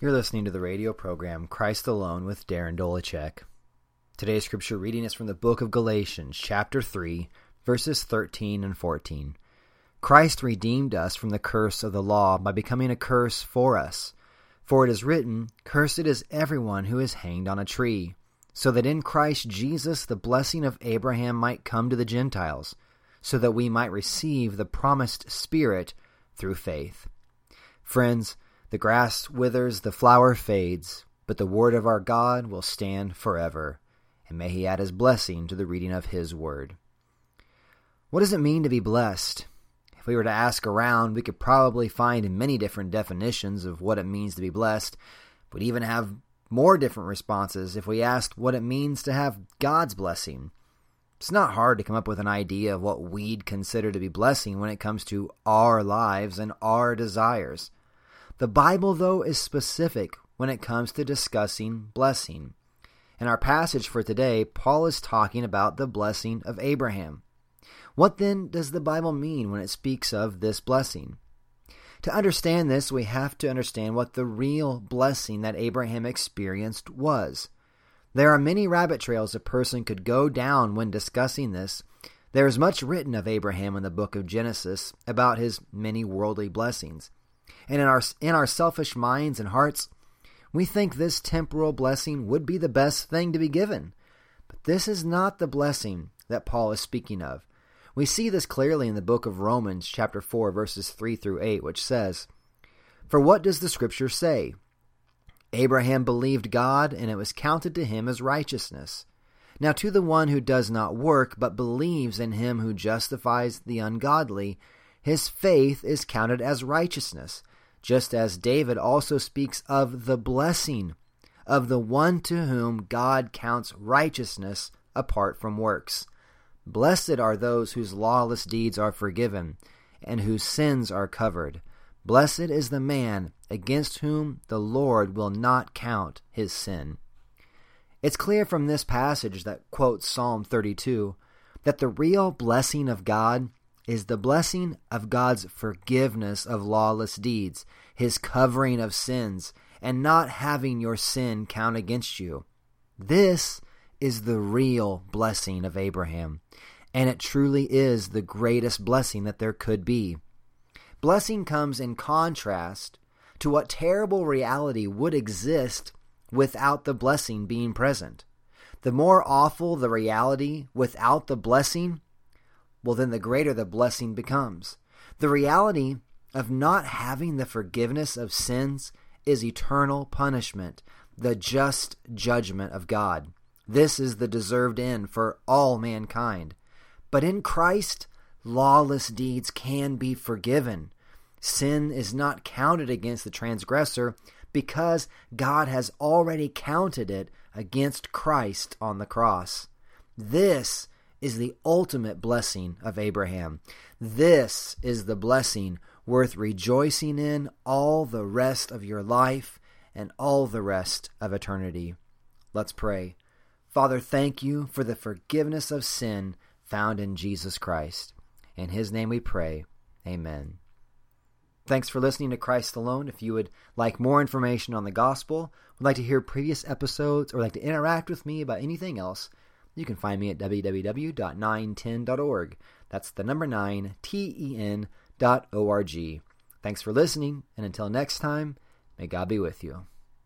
You're listening to the radio program Christ Alone with Darren Dolachek. Today's scripture reading is from the book of Galatians, chapter 3, verses 13 and 14. Christ redeemed us from the curse of the law by becoming a curse for us. For it is written, Cursed is everyone who is hanged on a tree, so that in Christ Jesus the blessing of Abraham might come to the Gentiles, so that we might receive the promised Spirit through faith. Friends, the grass withers, the flower fades, but the word of our God will stand forever. And may he add his blessing to the reading of his word. What does it mean to be blessed? If we were to ask around, we could probably find many different definitions of what it means to be blessed. We'd even have more different responses if we asked what it means to have God's blessing. It's not hard to come up with an idea of what we'd consider to be blessing when it comes to our lives and our desires. The Bible, though, is specific when it comes to discussing blessing. In our passage for today, Paul is talking about the blessing of Abraham. What then does the Bible mean when it speaks of this blessing? To understand this, we have to understand what the real blessing that Abraham experienced was. There are many rabbit trails a person could go down when discussing this. There is much written of Abraham in the book of Genesis about his many worldly blessings. And in our, in our selfish minds and hearts, we think this temporal blessing would be the best thing to be given. But this is not the blessing that Paul is speaking of. We see this clearly in the book of Romans, chapter 4, verses 3 through 8, which says, For what does the scripture say? Abraham believed God, and it was counted to him as righteousness. Now to the one who does not work, but believes in him who justifies the ungodly, his faith is counted as righteousness just as David also speaks of the blessing of the one to whom God counts righteousness apart from works. Blessed are those whose lawless deeds are forgiven and whose sins are covered. Blessed is the man against whom the Lord will not count his sin. It's clear from this passage that quotes Psalm 32 that the real blessing of God is the blessing of God's forgiveness of lawless deeds, his covering of sins, and not having your sin count against you. This is the real blessing of Abraham, and it truly is the greatest blessing that there could be. Blessing comes in contrast to what terrible reality would exist without the blessing being present. The more awful the reality without the blessing, well, then the greater the blessing becomes. The reality of not having the forgiveness of sins is eternal punishment, the just judgment of God. This is the deserved end for all mankind. But in Christ, lawless deeds can be forgiven. Sin is not counted against the transgressor because God has already counted it against Christ on the cross. This is the ultimate blessing of Abraham. This is the blessing worth rejoicing in all the rest of your life and all the rest of eternity. Let's pray. Father, thank you for the forgiveness of sin found in Jesus Christ. In his name we pray. Amen. Thanks for listening to Christ Alone. If you would like more information on the gospel, would like to hear previous episodes, or like to interact with me about anything else, you can find me at www.9ten.org. That's the number 9, T-E-N dot O-R-G. Thanks for listening, and until next time, may God be with you.